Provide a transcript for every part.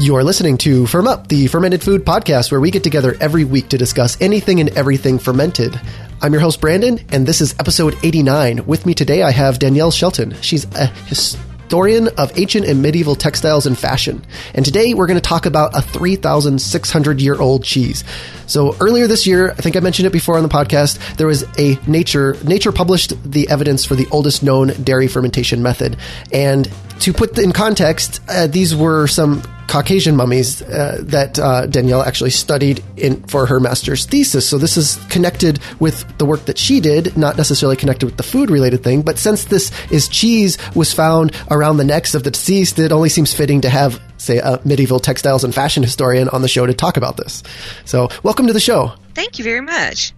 You're listening to Firm Up, the fermented food podcast, where we get together every week to discuss anything and everything fermented. I'm your host, Brandon, and this is episode 89. With me today, I have Danielle Shelton. She's a historian of ancient and medieval textiles and fashion. And today, we're going to talk about a 3,600 year old cheese. So earlier this year, I think I mentioned it before on the podcast, there was a Nature, Nature published the evidence for the oldest known dairy fermentation method. And to put in context, uh, these were some Caucasian mummies uh, that uh, Danielle actually studied in for her master's thesis. So this is connected with the work that she did, not necessarily connected with the food related thing. But since this is cheese was found around the necks of the deceased, it only seems fitting to have, say, a medieval textiles and fashion historian on the show to talk about this. So welcome to the show. Thank you very much.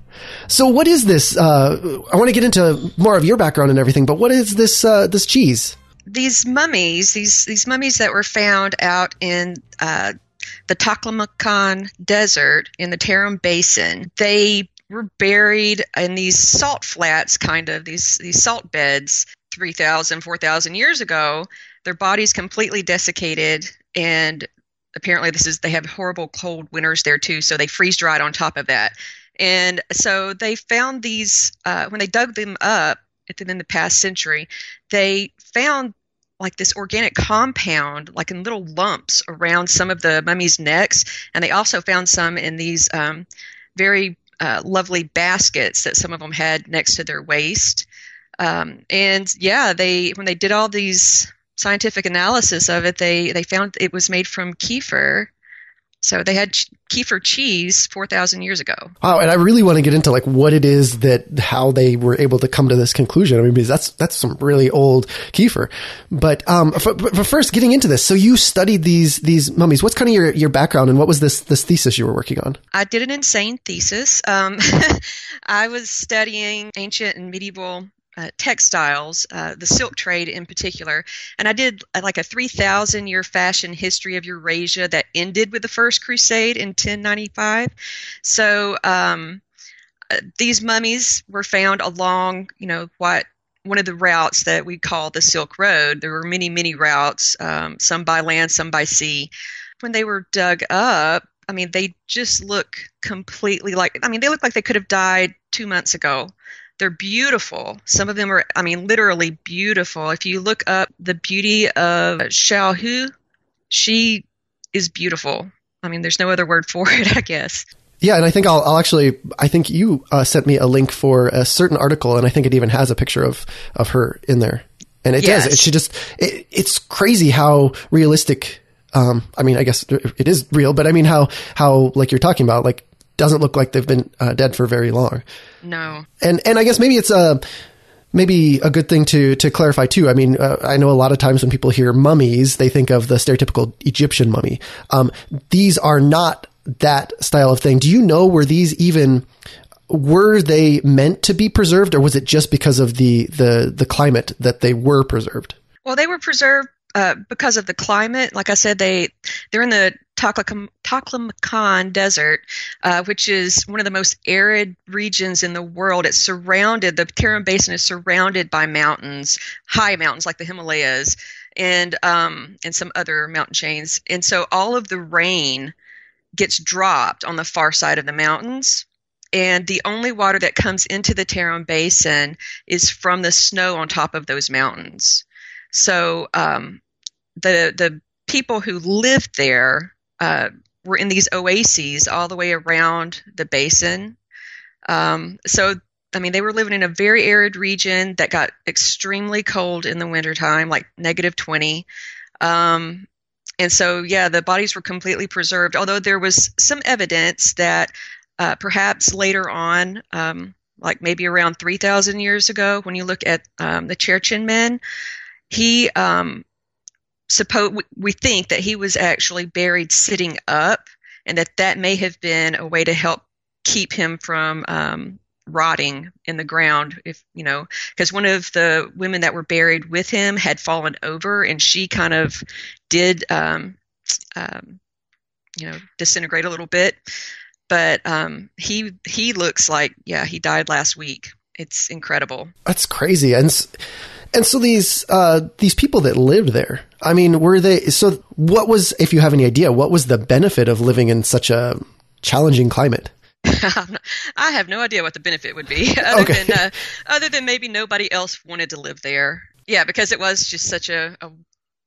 So what is this? Uh, I want to get into more of your background and everything, but what is this uh, this cheese? These mummies, these these mummies that were found out in uh, the Taklamakan Desert in the Tarim Basin, they were buried in these salt flats, kind of these these salt beds, 3,000, 4,000 years ago. Their bodies completely desiccated, and apparently this is they have horrible cold winters there too, so they freeze dried on top of that. And so they found these uh, when they dug them up within in the past century, they found like this organic compound, like in little lumps around some of the mummies' necks, and they also found some in these um, very uh, lovely baskets that some of them had next to their waist. Um, and yeah, they when they did all these scientific analysis of it, they they found it was made from kefir, so they had kefir cheese 4,000 years ago. Wow. And I really want to get into like what it is that, how they were able to come to this conclusion. I mean, because that's, that's some really old kefir. But, um, but, but first getting into this. So you studied these, these mummies. What's kind of your, your background and what was this, this thesis you were working on? I did an insane thesis. Um, I was studying ancient and medieval uh, textiles, uh, the silk trade in particular. And I did uh, like a 3,000 year fashion history of Eurasia that ended with the First Crusade in 1095. So um, uh, these mummies were found along, you know, what one of the routes that we call the Silk Road. There were many, many routes, um, some by land, some by sea. When they were dug up, I mean, they just look completely like, I mean, they look like they could have died two months ago. They're beautiful. Some of them are, I mean, literally beautiful. If you look up the beauty of Xiaohe, she is beautiful. I mean, there's no other word for it, I guess. Yeah, and I think I'll, I'll actually. I think you uh, sent me a link for a certain article, and I think it even has a picture of of her in there. And it yes. does. It, she just. It, it's crazy how realistic. Um, I mean, I guess it is real, but I mean how how like you're talking about, like doesn't look like they've been uh, dead for very long. No. And and I guess maybe it's a maybe a good thing to to clarify too. I mean, uh, I know a lot of times when people hear mummies, they think of the stereotypical Egyptian mummy. Um, these are not that style of thing. Do you know were these even were they meant to be preserved, or was it just because of the the the climate that they were preserved? Well, they were preserved uh, because of the climate. Like I said, they they're in the Taklamakan Desert, uh, which is one of the most arid regions in the world. It's surrounded, the Tarim Basin is surrounded by mountains, high mountains like the Himalayas, and um, and some other mountain chains. And so all of the rain gets dropped on the far side of the mountains. And the only water that comes into the Tarim Basin is from the snow on top of those mountains. So um, the the people who lived there uh, were in these oases all the way around the basin. Um, so, I mean, they were living in a very arid region that got extremely cold in the wintertime, like negative 20. Um, and so, yeah, the bodies were completely preserved, although there was some evidence that uh, perhaps later on, um, like maybe around 3,000 years ago, when you look at um, the Cherchen men, he um, suppose we think that he was actually buried sitting up, and that that may have been a way to help keep him from um, rotting in the ground. If you know, because one of the women that were buried with him had fallen over, and she kind of did, um, um, you know, disintegrate a little bit. But um, he he looks like yeah he died last week. It's incredible. That's crazy, and And so these uh, these people that lived there, I mean, were they? So what was, if you have any idea, what was the benefit of living in such a challenging climate? I have no idea what the benefit would be, other okay. than uh, other than maybe nobody else wanted to live there. Yeah, because it was just such a, a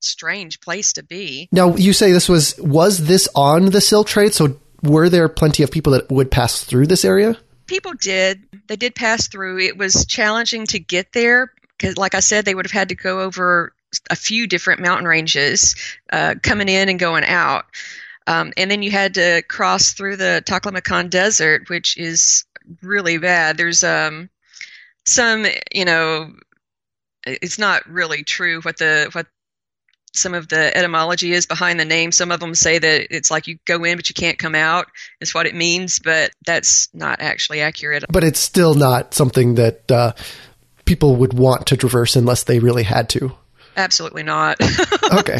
strange place to be. Now, you say this was was this on the Silk Trade? So were there plenty of people that would pass through this area? People did. They did pass through. It was challenging to get there because, like I said, they would have had to go over a few different mountain ranges, uh, coming in and going out. Um, and then you had to cross through the Taklamakan Desert, which is really bad. There's um, some, you know, it's not really true what the what some of the etymology is behind the name. Some of them say that it's like you go in but you can't come out is what it means, but that's not actually accurate. But it's still not something that uh, people would want to traverse unless they really had to. Absolutely not. okay.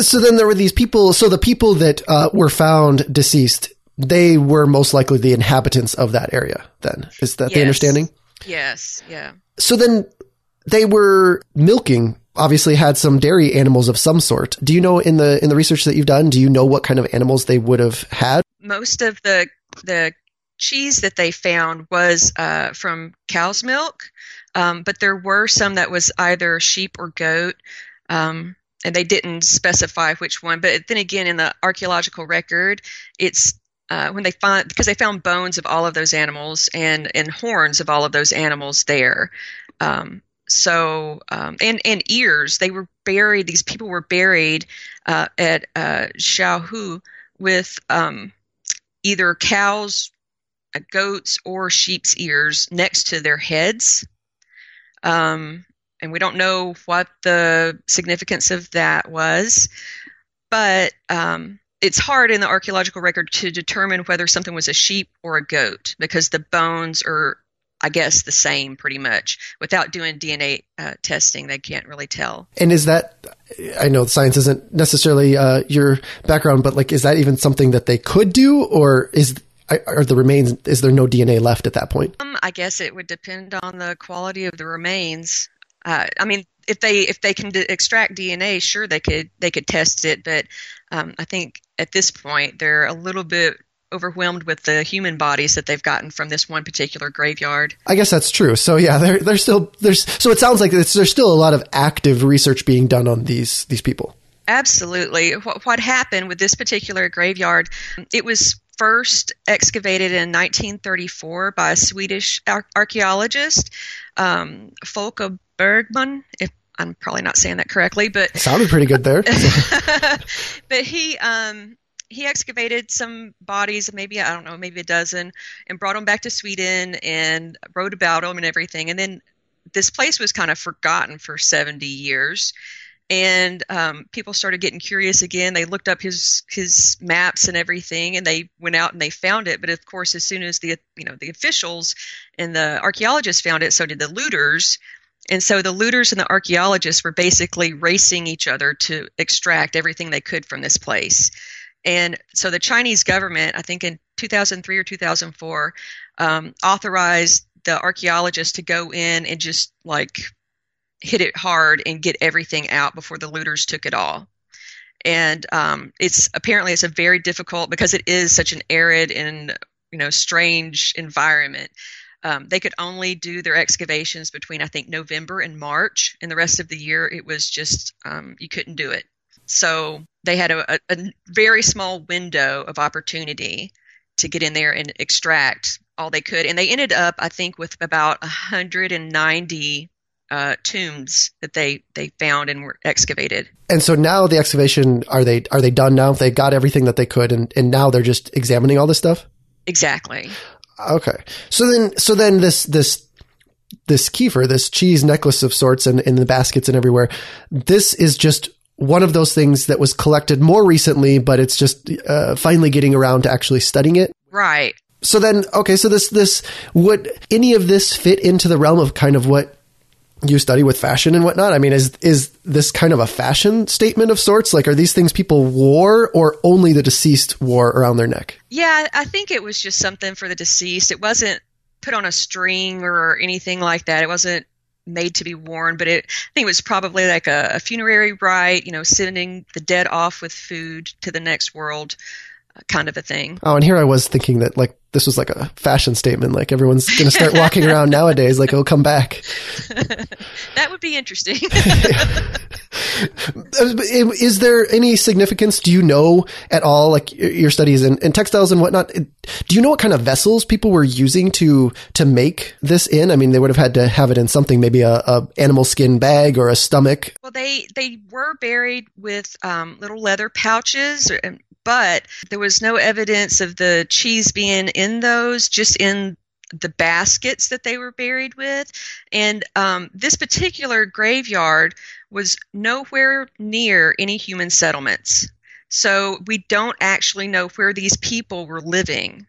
So then there were these people. So the people that uh, were found deceased, they were most likely the inhabitants of that area. Then is that yes. the understanding? Yes. Yeah. So then they were milking obviously had some dairy animals of some sort. Do you know in the in the research that you've done, do you know what kind of animals they would have had? Most of the the cheese that they found was uh, from cow's milk, um, but there were some that was either sheep or goat. Um, and they didn't specify which one. But then again, in the archaeological record, it's uh, when they find because they found bones of all of those animals and and horns of all of those animals there. Um, so um, and and ears they were buried these people were buried uh, at uh, Xiaohe with um, either cows uh, goats or sheep's ears next to their heads um, and we don't know what the significance of that was but um, it's hard in the archaeological record to determine whether something was a sheep or a goat because the bones are I guess the same pretty much. Without doing DNA uh, testing, they can't really tell. And is that, I know science isn't necessarily uh, your background, but like, is that even something that they could do, or is are the remains? Is there no DNA left at that point? Um, I guess it would depend on the quality of the remains. Uh, I mean, if they if they can d- extract DNA, sure they could they could test it, but um, I think at this point they're a little bit overwhelmed with the human bodies that they've gotten from this one particular graveyard. I guess that's true. So yeah, there there's still there's so it sounds like there's still a lot of active research being done on these these people. Absolutely. What, what happened with this particular graveyard? It was first excavated in 1934 by a Swedish ar- archaeologist, um, Folke Bergman. If I'm probably not saying that correctly, but sounded pretty good there. but he um, he excavated some bodies, maybe I don't know, maybe a dozen, and brought them back to Sweden and wrote about them and everything. And then this place was kind of forgotten for 70 years. And um, people started getting curious again. They looked up his his maps and everything, and they went out and they found it. But of course, as soon as the you know the officials and the archaeologists found it, so did the looters. And so the looters and the archaeologists were basically racing each other to extract everything they could from this place. And so the Chinese government, I think in 2003 or 2004, um, authorized the archaeologists to go in and just like hit it hard and get everything out before the looters took it all. And um, it's apparently it's a very difficult because it is such an arid and you know strange environment. Um, they could only do their excavations between I think November and March, and the rest of the year it was just um, you couldn't do it. So they had a, a, very small window of opportunity to get in there and extract all they could. And they ended up, I think, with about 190 uh, tombs that they, they found and were excavated. And so now the excavation are they are they done now? They got everything that they could, and, and now they're just examining all this stuff. Exactly. Okay. So then so then this this this kefir, this cheese necklace of sorts, and in the baskets and everywhere. This is just one of those things that was collected more recently, but it's just uh, finally getting around to actually studying it. Right. So then, okay, so this this would any of this fit into the realm of kind of what you study with fashion and whatnot? I mean, is is this kind of a fashion statement of sorts? Like, are these things people wore, or only the deceased wore around their neck? Yeah, I think it was just something for the deceased. It wasn't put on a string or anything like that. It wasn't made to be worn, but it, I think it was probably like a, a funerary rite, you know, sending the dead off with food to the next world uh, kind of a thing. Oh, and here I was thinking that like this was like a fashion statement. Like everyone's going to start walking around nowadays. Like, oh, come back. that would be interesting. Is there any significance? Do you know at all, like your studies in, in, textiles and whatnot? Do you know what kind of vessels people were using to to make this in? I mean, they would have had to have it in something, maybe a, a animal skin bag or a stomach. Well, they they were buried with um, little leather pouches but there was no evidence of the cheese being in those, just in the baskets that they were buried with. And um, this particular graveyard was nowhere near any human settlements. So we don't actually know where these people were living.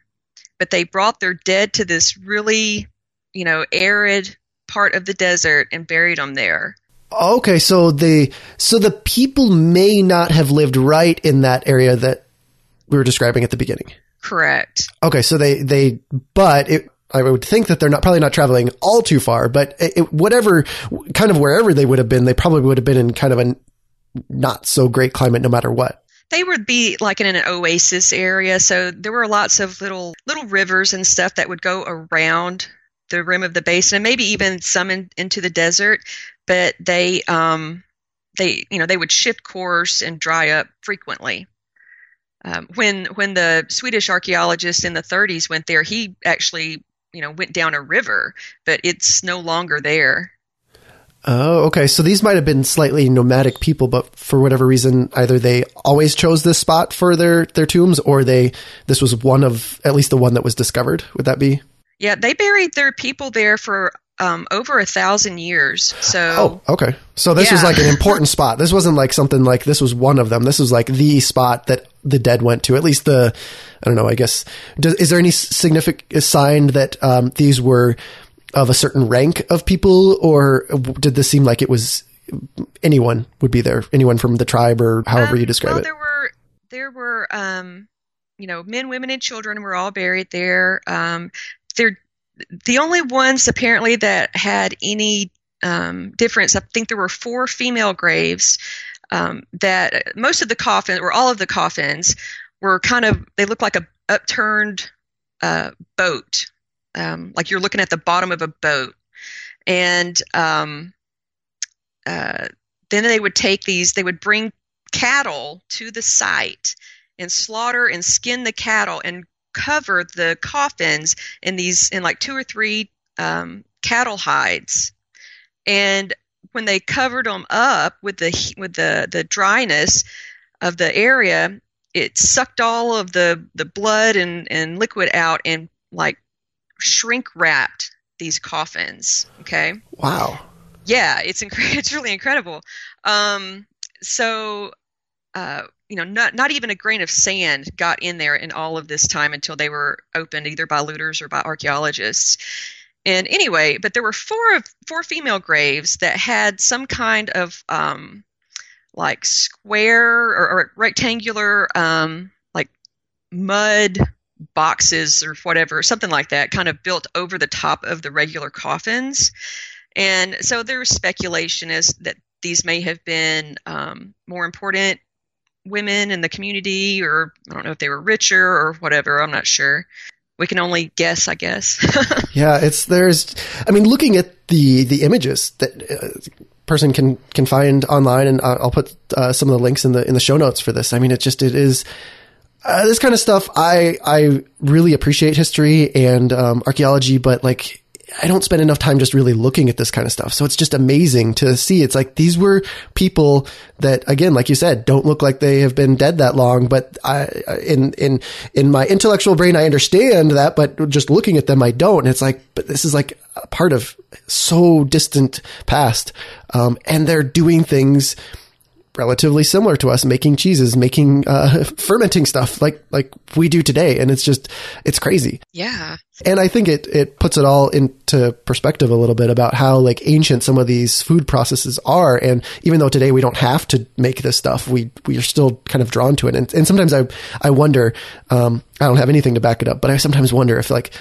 But they brought their dead to this really, you know, arid part of the desert and buried them there. Okay, so the so the people may not have lived right in that area that we were describing at the beginning. Correct. Okay, so they they but it I would think that they're not probably not traveling all too far, but it, whatever kind of wherever they would have been, they probably would have been in kind of a not so great climate no matter what. They would be like in an oasis area, so there were lots of little little rivers and stuff that would go around the rim of the basin, and maybe even some in, into the desert. But they um, they you know they would shift course and dry up frequently. Um, when when the Swedish archaeologist in the 30s went there, he actually you know went down a river, but it's no longer there. Oh, okay. So these might have been slightly nomadic people, but for whatever reason, either they always chose this spot for their their tombs, or they this was one of at least the one that was discovered. Would that be? Yeah, they buried their people there for um, over a thousand years. So, oh, okay. So this yeah. was like an important spot. This wasn't like something like this was one of them. This was like the spot that the dead went to. At least the, I don't know. I guess does, is there any significant sign that um, these were of a certain rank of people, or did this seem like it was anyone would be there, anyone from the tribe, or however um, you describe well, it? There were there were um, you know men, women, and children were all buried there. Um, there the only ones apparently that had any um, difference, I think there were four female graves um, that most of the coffins, or all of the coffins, were kind of, they looked like a upturned uh, boat, um, like you're looking at the bottom of a boat. And um, uh, then they would take these, they would bring cattle to the site and slaughter and skin the cattle and cover the coffins in these in like two or three um, cattle hides, and when they covered them up with the with the the dryness of the area, it sucked all of the the blood and and liquid out and like shrink wrapped these coffins. Okay. Wow. Yeah, it's inc- it's really incredible. Um, so uh, you know, not not even a grain of sand got in there in all of this time until they were opened either by looters or by archaeologists. And anyway, but there were four of four female graves that had some kind of um, like square or, or rectangular um, like mud boxes or whatever, something like that, kind of built over the top of the regular coffins. And so there's speculation is that these may have been um, more important women in the community, or I don't know if they were richer or whatever. I'm not sure. We can only guess, I guess. yeah, it's there's. I mean, looking at the the images that. Uh, person can can find online and I'll put uh, some of the links in the in the show notes for this. I mean, it just it is uh, this kind of stuff. I I really appreciate history and um, archaeology, but like I don't spend enough time just really looking at this kind of stuff. So it's just amazing to see. It's like these were people that, again, like you said, don't look like they have been dead that long. But I, in, in, in my intellectual brain, I understand that, but just looking at them, I don't. And it's like, but this is like a part of so distant past. Um, and they're doing things relatively similar to us making cheeses, making uh, fermenting stuff like like we do today, and it's just it's crazy. Yeah, and I think it it puts it all into perspective a little bit about how like ancient some of these food processes are, and even though today we don't have to make this stuff, we we are still kind of drawn to it, and and sometimes I I wonder, um, I don't have anything to back it up, but I sometimes wonder if like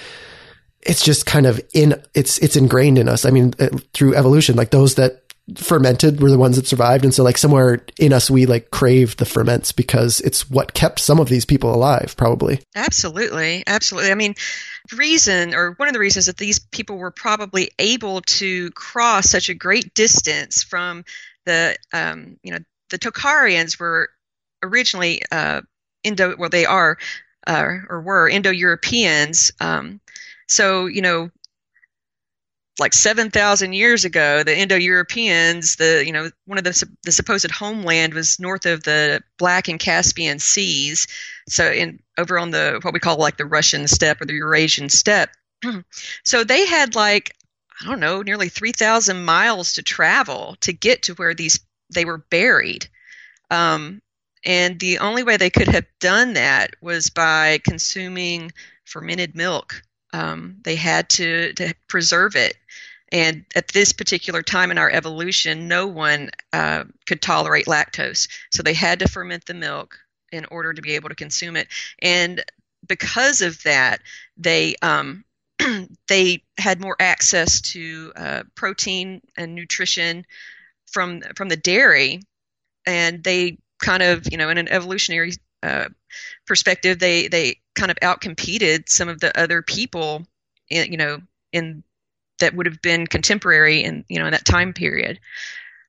it's just kind of in it's it's ingrained in us. I mean, uh, through evolution, like those that fermented were the ones that survived, and so like somewhere in us, we like crave the ferments because it's what kept some of these people alive, probably. Absolutely, absolutely. I mean, reason or one of the reasons that these people were probably able to cross such a great distance from the um, you know the Tocharians were originally uh, Indo well they are uh, or were Indo-Europeans. Um, so you know like 7,000 years ago, the Indo-Europeans, the you know one of the the supposed homeland was north of the Black and Caspian seas, so in over on the what we call like the Russian steppe or the Eurasian steppe. so they had like I don't know, nearly 3,000 miles to travel to get to where these they were buried. Um, and the only way they could have done that was by consuming fermented milk. Um, they had to, to preserve it and at this particular time in our evolution, no one uh, could tolerate lactose. So they had to ferment the milk in order to be able to consume it. And because of that, they um, they had more access to uh, protein and nutrition from from the dairy, and they kind of you know in an evolutionary uh, perspective, they they kind of outcompeted some of the other people, in, you know, in that would have been contemporary in you know in that time period.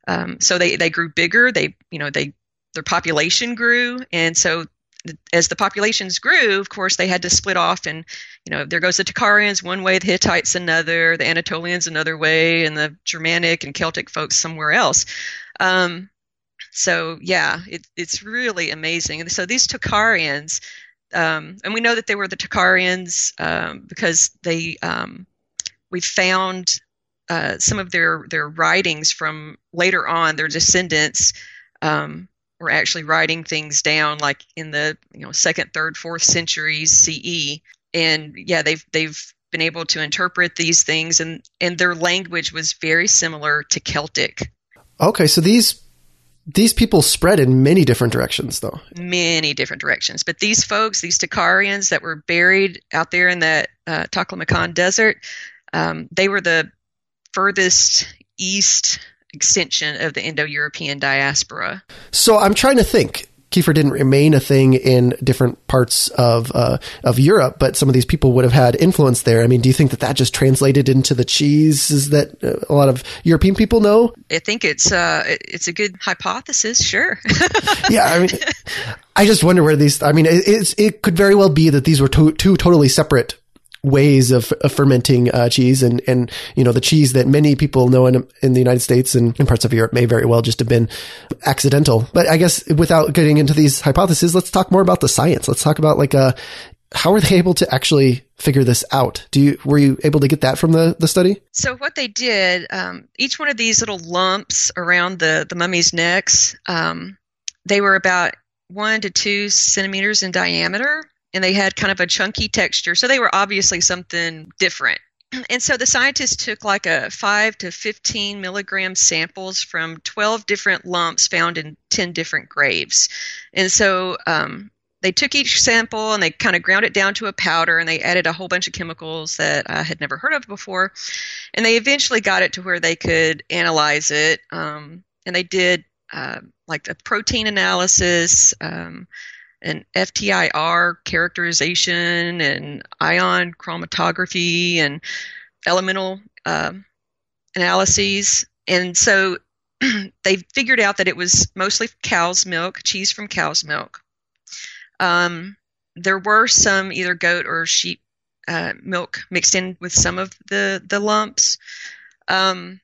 Um, so they they grew bigger. They you know they their population grew, and so as the populations grew, of course, they had to split off, and you know there goes the Tocharians one way, the Hittites another, the Anatolians another way, and the Germanic and Celtic folks somewhere else. Um, so yeah, it, it's really amazing. And so these Tocharians, um, and we know that they were the Tocharians um, because they um, we found uh, some of their their writings from later on. Their descendants um, were actually writing things down, like in the you know second, third, fourth centuries CE. And yeah, they've they've been able to interpret these things, and and their language was very similar to Celtic. Okay, so these these people spread in many different directions, though. Many different directions. But these folks, these Tocharians that were buried out there in that uh, Taklamakan desert, um, they were the furthest east extension of the Indo-European diaspora. So I'm trying to think. Kefir didn't remain a thing in different parts of uh, of Europe, but some of these people would have had influence there. I mean, do you think that that just translated into the cheeses that uh, a lot of European people know? I think it's uh, it's a good hypothesis. Sure. yeah, I mean, I just wonder where these. I mean, it, it could very well be that these were to- two totally separate ways of, of fermenting uh, cheese and and you know the cheese that many people know in in the United States and in parts of Europe may very well just have been accidental. But I guess without getting into these hypotheses let's talk more about the science. Let's talk about like uh how were they able to actually figure this out? Do you were you able to get that from the the study? So what they did um, each one of these little lumps around the the mummy's necks um, they were about one to two centimeters in diameter and they had kind of a chunky texture. So they were obviously something different. And so the scientists took like a 5 to 15 milligram samples from 12 different lumps found in 10 different graves. And so um, they took each sample and they kind of ground it down to a powder and they added a whole bunch of chemicals that I had never heard of before. And they eventually got it to where they could analyze it. Um, and they did uh, like a protein analysis, um, and FTIR characterization and ion chromatography and elemental uh, analyses. And so they figured out that it was mostly cow's milk, cheese from cow's milk. Um, there were some either goat or sheep uh, milk mixed in with some of the the lumps. Um,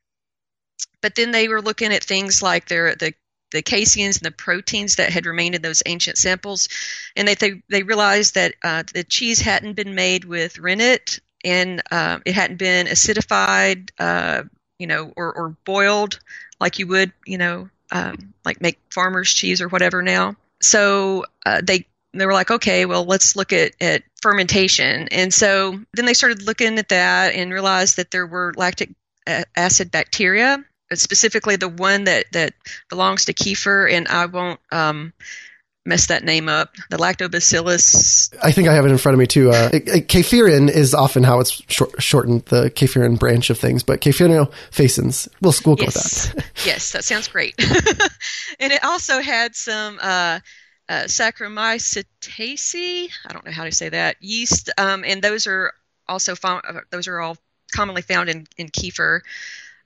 but then they were looking at things like their the the caseins and the proteins that had remained in those ancient samples, and they they, they realized that uh, the cheese hadn't been made with rennet and uh, it hadn't been acidified, uh, you know, or, or boiled like you would, you know, um, like make farmer's cheese or whatever now. So uh, they they were like, okay, well, let's look at, at fermentation. And so then they started looking at that and realized that there were lactic acid bacteria specifically the one that that belongs to Kefir, and I won't um, mess that name up. The lactobacillus. I think I have it in front of me too. Uh, is often how it's short, shortened, the Kafirin branch of things, but Kefiro facens. We'll, we'll go yes. with that. yes, that sounds great. and it also had some uh, uh, Saccharomycetaceae. I don't know how to say that yeast, um, and those are also found, uh, those are all commonly found in in kefir.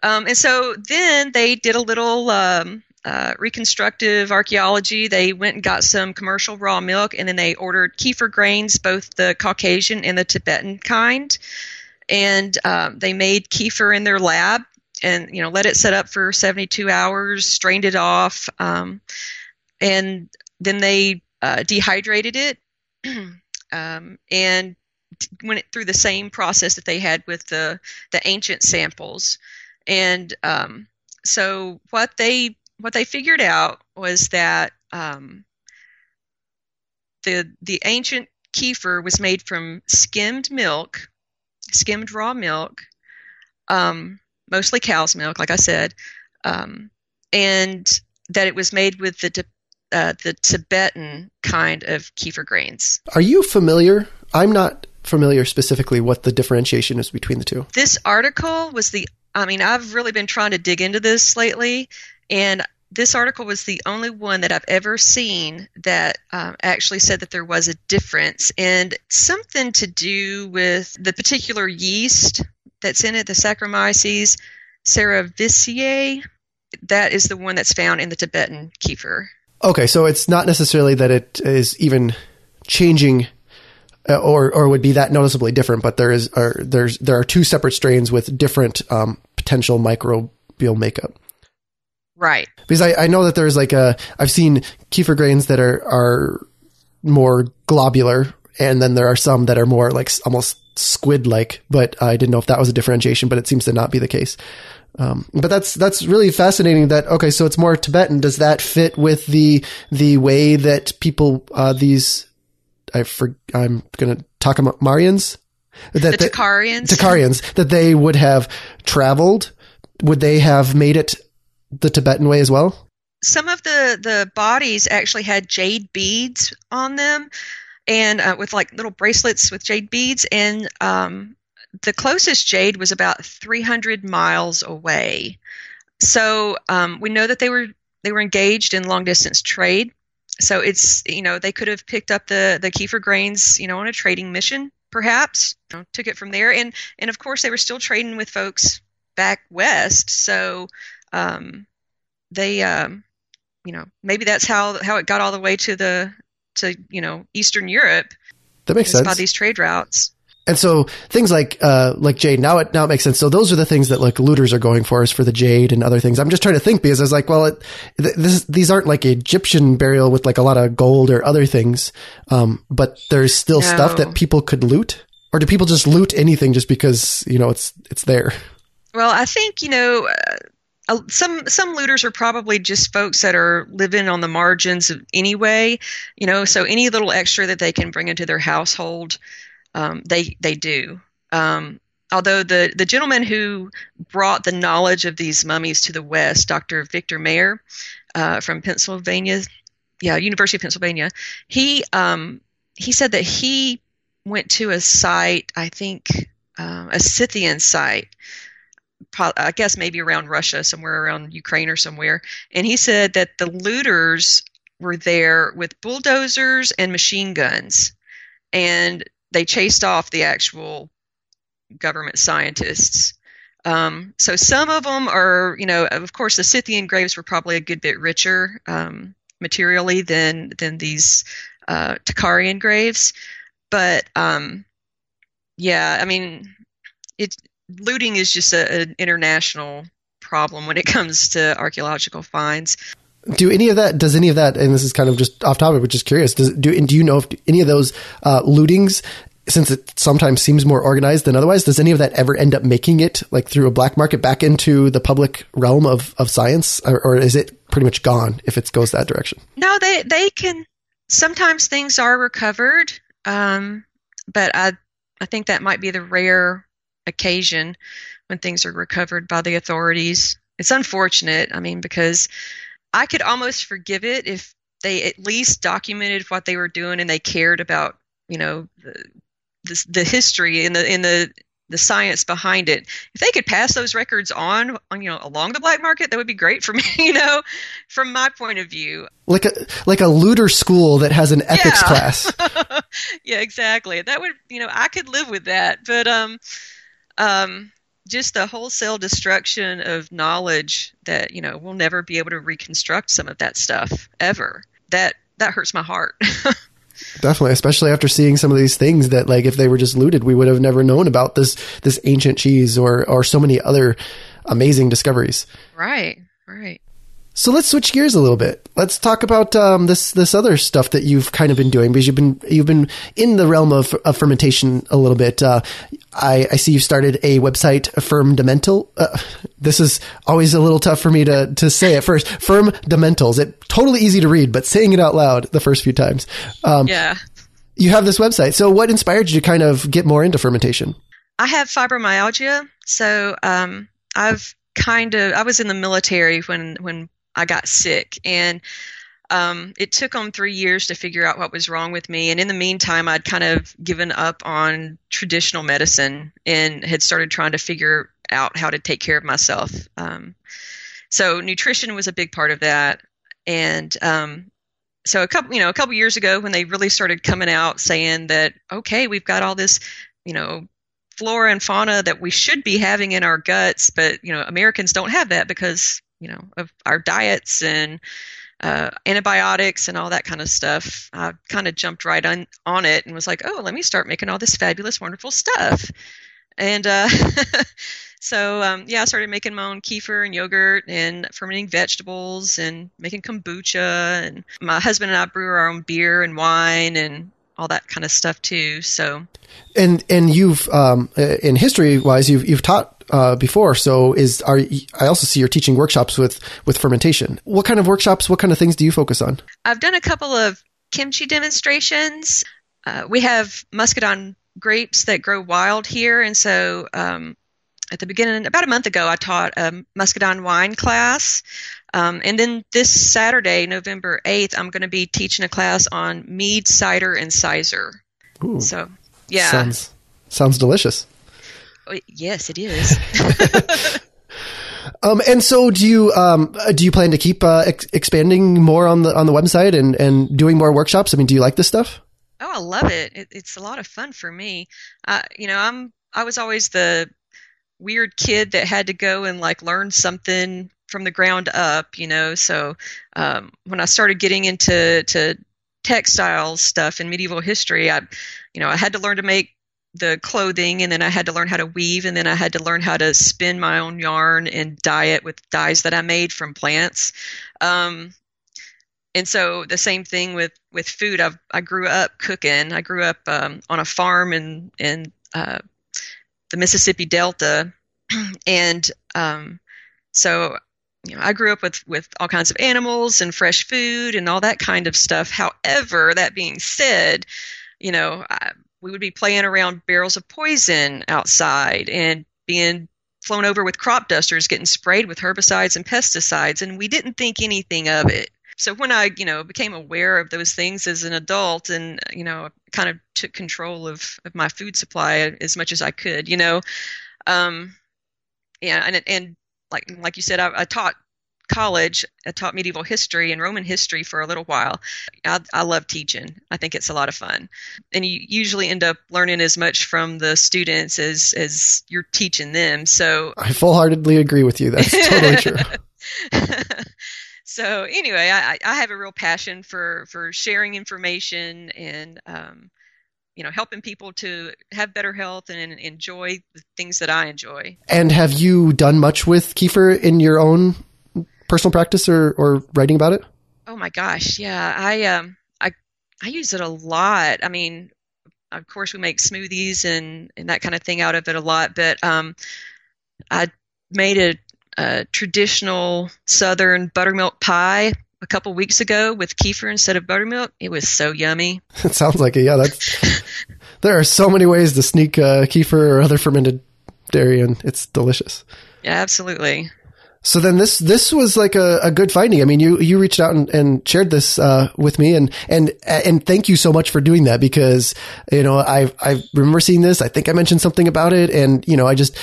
Um, and so then they did a little um, uh, reconstructive archaeology. They went and got some commercial raw milk, and then they ordered kefir grains, both the Caucasian and the Tibetan kind. And um, they made kefir in their lab, and you know let it set up for 72 hours, strained it off, um, and then they uh, dehydrated it, um, and went through the same process that they had with the the ancient samples. And um, so what they what they figured out was that um, the the ancient kefir was made from skimmed milk, skimmed raw milk, um, mostly cow's milk, like I said, um, and that it was made with the uh, the Tibetan kind of kefir grains. Are you familiar? I'm not familiar specifically what the differentiation is between the two. This article was the I mean, I've really been trying to dig into this lately, and this article was the only one that I've ever seen that um, actually said that there was a difference, and something to do with the particular yeast that's in it, the Saccharomyces cerevisiae. That is the one that's found in the Tibetan kefir. Okay, so it's not necessarily that it is even changing uh, or or would be that noticeably different, but there is are there's there are two separate strains with different um, potential microbial makeup. Right. Because I, I know that there's like a I've seen kefir grains that are are more globular, and then there are some that are more like almost squid like. But I didn't know if that was a differentiation, but it seems to not be the case. Um, but that's that's really fascinating. That okay, so it's more Tibetan. Does that fit with the the way that people uh, these I for, I'm going to talk about Marians. That the Tocharians. Tocharians that they would have traveled. Would they have made it the Tibetan way as well? Some of the the bodies actually had jade beads on them, and uh, with like little bracelets with jade beads. And um, the closest jade was about 300 miles away. So um, we know that they were they were engaged in long distance trade so it's you know they could have picked up the the kefir grains you know on a trading mission perhaps you know, took it from there. And and of course they were still trading with folks back west. So um, they um, you know maybe that's how how it got all the way to the to you know eastern europe that makes sense by these trade routes and so things like uh, like jade now it now it makes sense. So those are the things that like looters are going for is for the jade and other things. I'm just trying to think because I was like, well, it, this, these aren't like Egyptian burial with like a lot of gold or other things, um, but there's still no. stuff that people could loot. Or do people just loot anything just because you know it's it's there? Well, I think you know. Uh, some some looters are probably just folks that are living on the margins anyway, you know. So any little extra that they can bring into their household, um, they they do. Um, although the the gentleman who brought the knowledge of these mummies to the West, Dr. Victor Mair uh, from Pennsylvania, yeah, University of Pennsylvania, he um, he said that he went to a site, I think uh, a Scythian site. I guess maybe around Russia, somewhere around Ukraine or somewhere. And he said that the looters were there with bulldozers and machine guns. And they chased off the actual government scientists. Um, so some of them are, you know, of course, the Scythian graves were probably a good bit richer um, materially than than these uh, Tocharian graves, but um, yeah, I mean, it looting is just a, an international problem when it comes to archaeological finds do any of that does any of that and this is kind of just off topic but just curious does do do you know if any of those uh, lootings since it sometimes seems more organized than otherwise does any of that ever end up making it like through a black market back into the public realm of, of science? Or, or is it pretty much gone if it goes that direction? No they they can sometimes things are recovered um, but i i think that might be the rare occasion when things are recovered by the authorities. It's unfortunate i mean because I could almost forgive it if they at least documented what they were doing and they cared about you know the the, the history and the in the the science behind it. If they could pass those records on, on, you know, along the black market, that would be great for me. You know, from my point of view, like a like a looter school that has an ethics yeah. class. yeah, exactly. That would, you know, I could live with that. But um, um, just the wholesale destruction of knowledge that you know we'll never be able to reconstruct some of that stuff ever. That that hurts my heart. Definitely, especially after seeing some of these things that, like, if they were just looted, we would have never known about this this ancient cheese or or so many other amazing discoveries. Right, right. So let's switch gears a little bit. Let's talk about um, this this other stuff that you've kind of been doing because you've been you've been in the realm of, of fermentation a little bit. Uh, I, I, see you started a website, Fermdamentals. Uh, this is always a little tough for me to to say at first. Fermdamentals. It totally easy to read, but saying it out loud the first few times. Um, yeah. You have this website. So what inspired you to kind of get more into fermentation? I have fibromyalgia, so um, I've kind of I was in the military when when I got sick. And um, it took them three years to figure out what was wrong with me. And in the meantime, I'd kind of given up on traditional medicine and had started trying to figure out how to take care of myself. Um, so nutrition was a big part of that. And um, so a couple, you know, a couple years ago, when they really started coming out saying that, okay, we've got all this, you know, flora and fauna that we should be having in our guts, but you know, Americans don't have that because you know of our diets and uh, antibiotics and all that kind of stuff. I kind of jumped right on on it and was like, oh, let me start making all this fabulous, wonderful stuff. And uh, so um, yeah, I started making my own kefir and yogurt and fermenting vegetables and making kombucha. And my husband and I brew our own beer and wine and all that kind of stuff too. So, and and you've um, in history wise, you've you've taught uh, before. So is are I also see you're teaching workshops with with fermentation. What kind of workshops? What kind of things do you focus on? I've done a couple of kimchi demonstrations. Uh, we have muscadine grapes that grow wild here, and so um, at the beginning, about a month ago, I taught a muscadine wine class. Um, and then this Saturday, November 8th, I'm going to be teaching a class on mead, cider, and cyser. Ooh, so, yeah. Sounds, sounds delicious. Oh, yes, it is. um, and so, do you um, do you plan to keep uh, ex- expanding more on the on the website and and doing more workshops? I mean, do you like this stuff? Oh, I love it. it it's a lot of fun for me. Uh, you know, I'm I was always the weird kid that had to go and like learn something from the ground up. You know, so um, when I started getting into to textile stuff in medieval history, I, you know, I had to learn to make the clothing and then I had to learn how to weave and then I had to learn how to spin my own yarn and dye it with dyes that I made from plants. Um, and so the same thing with, with food. i I grew up cooking. I grew up um, on a farm in, in uh, the Mississippi Delta. and um, so you know, I grew up with, with all kinds of animals and fresh food and all that kind of stuff. However, that being said, you know, I, we would be playing around barrels of poison outside and being flown over with crop dusters, getting sprayed with herbicides and pesticides, and we didn't think anything of it. So when I, you know, became aware of those things as an adult, and you know, kind of took control of, of my food supply as much as I could, you know, um, yeah, and and like like you said, I, I taught college, I taught medieval history and Roman history for a little while. I, I, love teaching. I think it's a lot of fun, and you usually end up learning as much from the students as as you're teaching them. So I full heartedly agree with you. That's totally true. so anyway, I, I have a real passion for for sharing information and. Um, you know, helping people to have better health and enjoy the things that I enjoy. And have you done much with kefir in your own personal practice or, or writing about it? Oh my gosh, yeah. I um I I use it a lot. I mean, of course we make smoothies and, and that kind of thing out of it a lot, but um I made a, a traditional southern buttermilk pie a couple weeks ago with kefir instead of buttermilk. It was so yummy. It sounds like it. Yeah, that's there are so many ways to sneak uh, kefir or other fermented dairy, and it's delicious. Yeah, absolutely. So then this this was like a, a good finding. I mean, you you reached out and, and shared this uh, with me, and and and thank you so much for doing that because you know I I remember seeing this. I think I mentioned something about it, and you know I just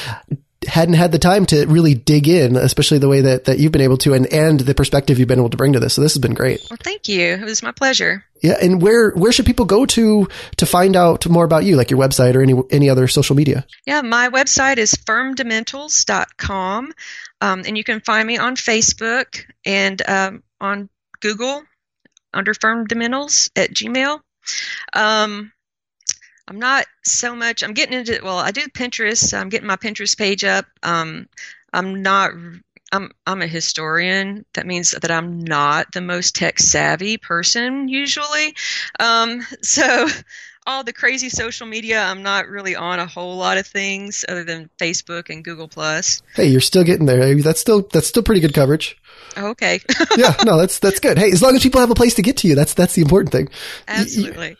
hadn't had the time to really dig in, especially the way that, that you've been able to and, and the perspective you've been able to bring to this. So this has been great. Well, thank you. It was my pleasure. Yeah. And where, where should people go to, to find out more about you, like your website or any, any other social media? Yeah. My website is fermdamentals.com. Um, and you can find me on Facebook and, um, on Google under fermdamentals at Gmail. Um, I'm not so much. I'm getting into well. I do Pinterest. I'm getting my Pinterest page up. Um, I'm not. I'm I'm a historian. That means that I'm not the most tech savvy person usually. Um, so all the crazy social media, I'm not really on a whole lot of things other than Facebook and Google Plus. Hey, you're still getting there. That's still that's still pretty good coverage. Okay. yeah, no, that's that's good. Hey, as long as people have a place to get to you, that's that's the important thing. Absolutely.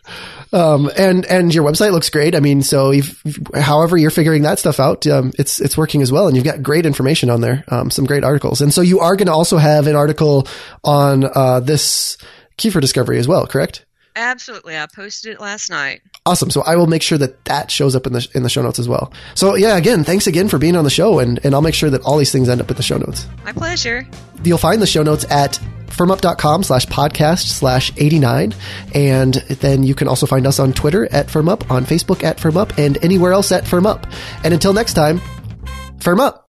Um, and and your website looks great. I mean, so if, however you're figuring that stuff out, um, it's it's working as well, and you've got great information on there. Um, some great articles, and so you are going to also have an article on uh, this kefir discovery as well, correct? Absolutely, I posted it last night. Awesome. So I will make sure that that shows up in the in the show notes as well. So yeah, again, thanks again for being on the show, and and I'll make sure that all these things end up in the show notes. My pleasure. You'll find the show notes at firmup.com slash podcast slash 89. And then you can also find us on Twitter at firmup, on Facebook at firmup, and anywhere else at firmup. And until next time, firm up.